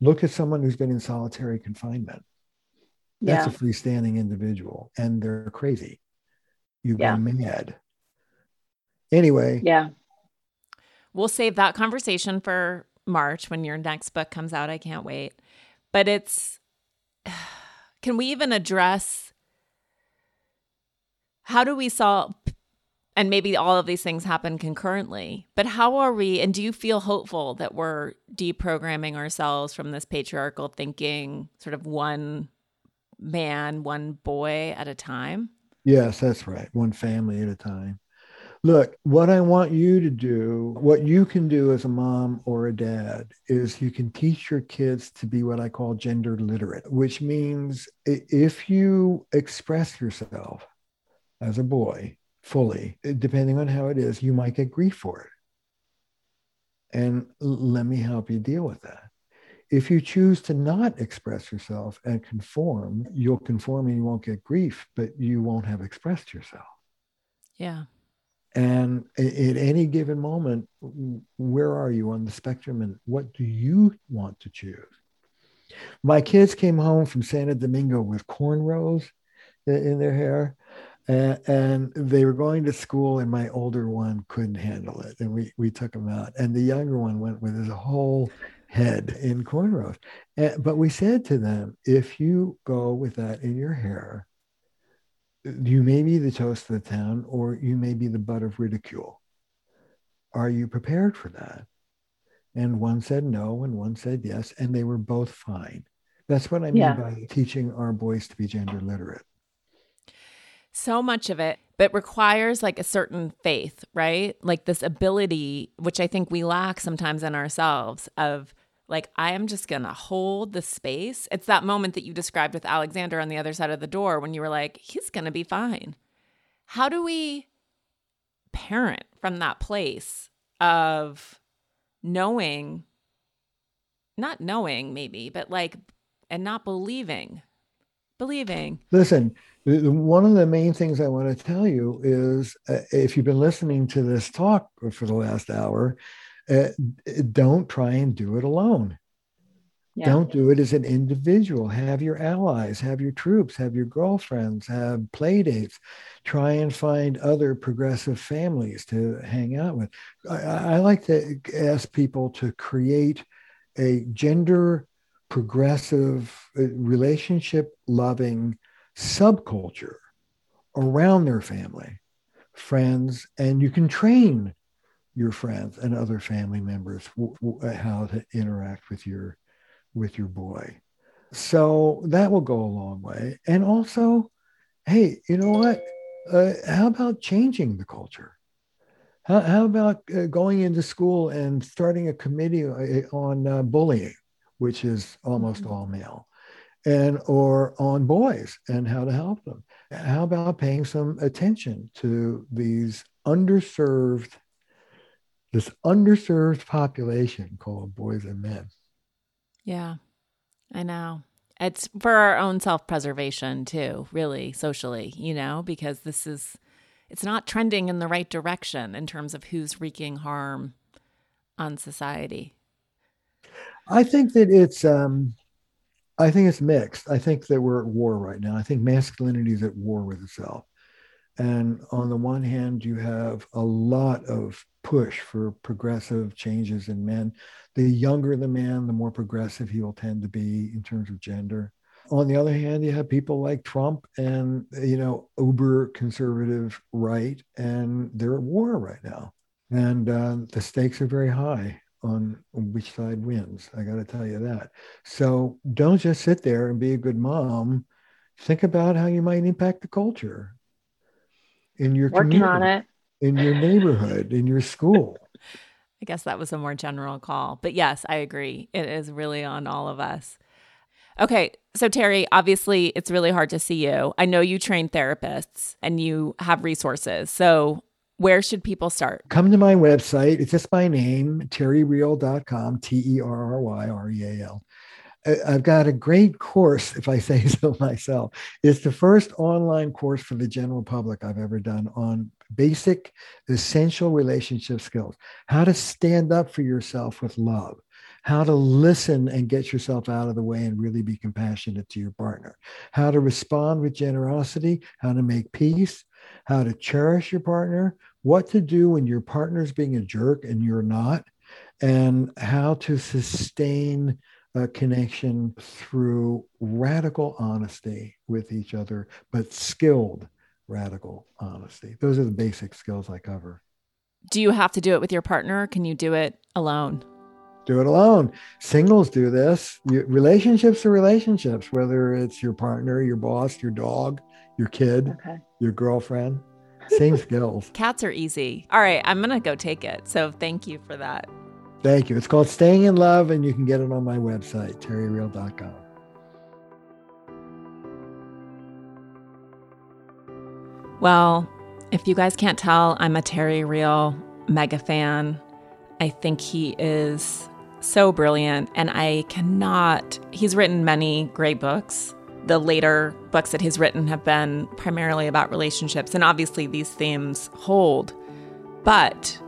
look at someone who's been in solitary confinement. That's yeah. a freestanding individual, and they're crazy. You yeah. go mad. Anyway. Yeah. We'll save that conversation for March when your next book comes out. I can't wait. But it's, can we even address how do we solve and maybe all of these things happen concurrently. But how are we, and do you feel hopeful that we're deprogramming ourselves from this patriarchal thinking, sort of one man, one boy at a time? Yes, that's right. One family at a time. Look, what I want you to do, what you can do as a mom or a dad, is you can teach your kids to be what I call gender literate, which means if you express yourself as a boy fully, eh, depending on how it is, you might get grief for it. And let me help you deal with that. If you choose to not express yourself and conform, you'll conform and you won't get grief, but you won't have expressed yourself. Yeah. And at any given moment, where are you on the spectrum and what do you want to choose? My kids came home from Santo Domingo with cornrows in their hair and, and, they were going to school and my older one couldn't handle it and we, we took him out and the younger one went with his whole head in cornrows. And, but we said to them if you go with that in your hair you may be the toast of the town or you may be the butt of ridicule. Are you prepared for that? And one said no and one said yes and they were both fine. That's what i mean yeah. by teaching our boys to be gender literate. So much of it but requires like a certain faith right? Like this ability which i think we lack sometimes in ourselves of like i am just gonna hold the space. It's that moment that you described with alexander on the other side of the door when you were like he's gonna be fine. How do we parent from that place of knowing not knowing maybe but like and not believing believing? Listen one of the main things I want to tell you is uh, if you've been listening to this talk for the last hour, uh, don't try and do it alone. Yeah. Don't do it as an individual. Have your allies, have your troops, have your girlfriends, have play dates. Try and find other progressive families to hang out with. I, I like to ask people to create a gender progressive, uh, relationship loving subculture around their family, friends, and you can train your friends and other family members w- w- how to interact with your with your boy. So that will go a long way. And also, hey, you know what? Uh, how about changing the culture? How, how about uh, going into school and starting a committee uh, on uh, bullying, which is almost mm-hmm. all male? and or on boys and how to help them. How about paying some attention to these underserved, this underserved population called boys and men? Yeah, I know. It's for our own self preservation too, really, socially, you know, because this is, it's not trending in the right direction in terms of who's wreaking harm on society. I think that it's, um, I think it's mixed. I think that we're at war right now. I think masculinity is at war with itself. And on the one hand, you have a lot of push for progressive changes in men. The younger the man, the more progressive he will tend to be in terms of gender. On the other hand, you have people like Trump and, you know, uber conservative right, and they're at war right now. And uh, the stakes are very high on which side wins. I got to tell you that. So don't just sit there and be a good mom. Think about how you might impact the culture in your working on it, in your neighborhood, in your school. I guess that was a more general call, but yes, I agree. It is really on all of us. Okay. So, Terry, obviously, it's really hard to see you. I know you train therapists and you have resources. So, where should people start? Come to my website. It's just my name, terryreal.com, T E R R Y R E A L. I've got a great course, if I say so myself. It's the first online course for the general public I've ever done on basic, essential relationship skills. How to stand up for yourself with love, how to listen and get yourself out of the way and really be compassionate to your partner, how to respond with generosity, how to make peace, how to cherish your partner, what to do when your partner's being a jerk and you're not, and how to sustain a connection through radical honesty with each other, but skilled radical honesty. Those are the basic skills I cover. Do you have to do it with your partner? Can you do it alone? Do it alone. Singles do this. You, relationships are relationships, whether it's your partner, your boss, your dog, your kid, okay. your girlfriend. Same skills. Cats are easy. All right, I'm going to go take it. So thank you for that. Thank you. It's called Staying in Love, and you can get it on my website, terryreal.com. Well, if you guys can't tell, I'm a Terry Real mega fan. I think he is so brilliant, and I cannot. He's written many great books. The later books that he's written have been primarily about relationships, and obviously these themes hold. But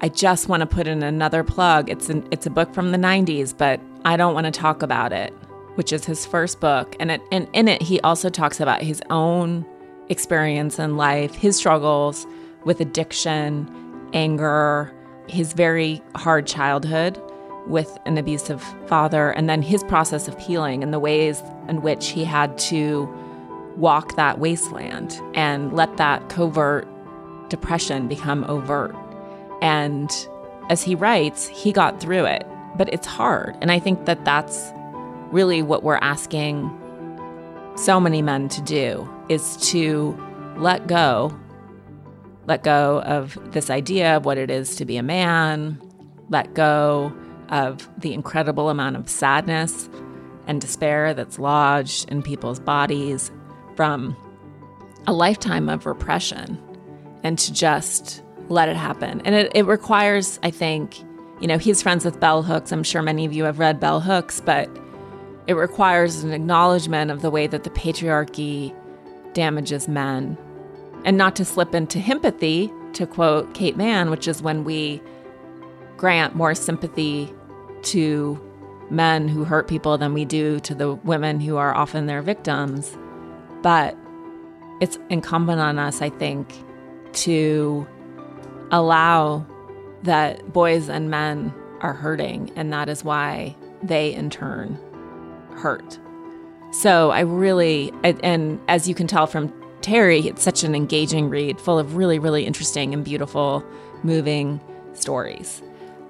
I just want to put in another plug. It's an, it's a book from the 90s, but I don't want to talk about it, which is his first book. And, it, and in it, he also talks about his own experience in life, his struggles with addiction, anger, his very hard childhood with an abusive father, and then his process of healing and the ways in which he had to walk that wasteland and let that covert depression become overt and as he writes, he got through it, but it's hard. And I think that that's really what we're asking so many men to do is to let go, let go of this idea of what it is to be a man, let go of the incredible amount of sadness and despair that's lodged in people's bodies from a lifetime of repression and to just let it happen. And it, it requires, I think, you know, he's friends with Bell Hooks. I'm sure many of you have read Bell Hooks, but it requires an acknowledgement of the way that the patriarchy damages men. And not to slip into himpathy, to quote Kate Manne, which is when we grant more sympathy to men who hurt people than we do to the women who are often their victims. But it's incumbent on us, I think, to allow that boys and men are hurting, and that is why they in turn hurt. So I really, and as you can tell from Terry, it's such an engaging read full of really, really interesting and beautiful, moving stories.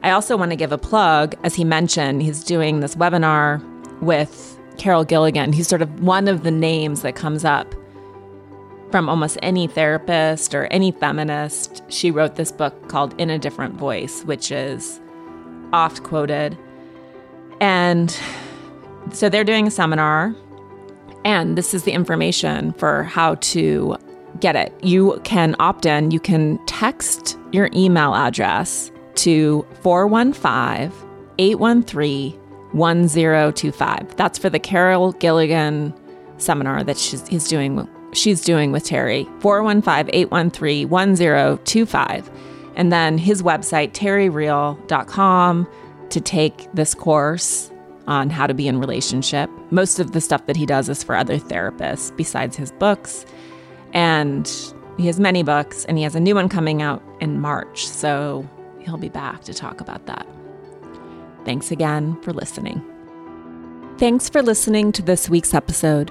I also want to give a plug, as he mentioned, he's doing this webinar with Carol Gilligan. He's sort of one of the names that comes up from almost any therapist or any feminist. She wrote this book called In a Different Voice, which is oft quoted. And so they're doing a seminar, and this is the information for how to get it. You can opt in, you can text your email address to 415 813 1025. That's for the Carol Gilligan seminar that she's, he's doing she's doing with Terry, 415 813 1025. And then his website, terryreal.com, to take this course on how to be in relationship. Most of the stuff that he does is for other therapists besides his books. And he has many books, and he has a new one coming out in March. So he'll be back to talk about that. Thanks again for listening. Thanks for listening to this week's episode.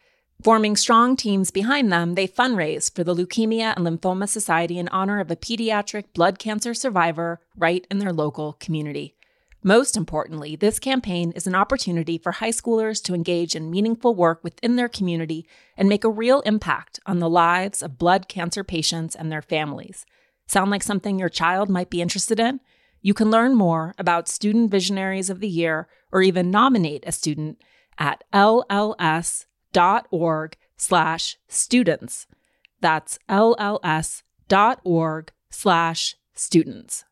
Forming strong teams behind them, they fundraise for the Leukemia and Lymphoma Society in honor of a pediatric blood cancer survivor right in their local community. Most importantly, this campaign is an opportunity for high schoolers to engage in meaningful work within their community and make a real impact on the lives of blood cancer patients and their families. Sound like something your child might be interested in? You can learn more about Student Visionaries of the Year or even nominate a student at LLS dot org slash students. That's lls dot org slash students.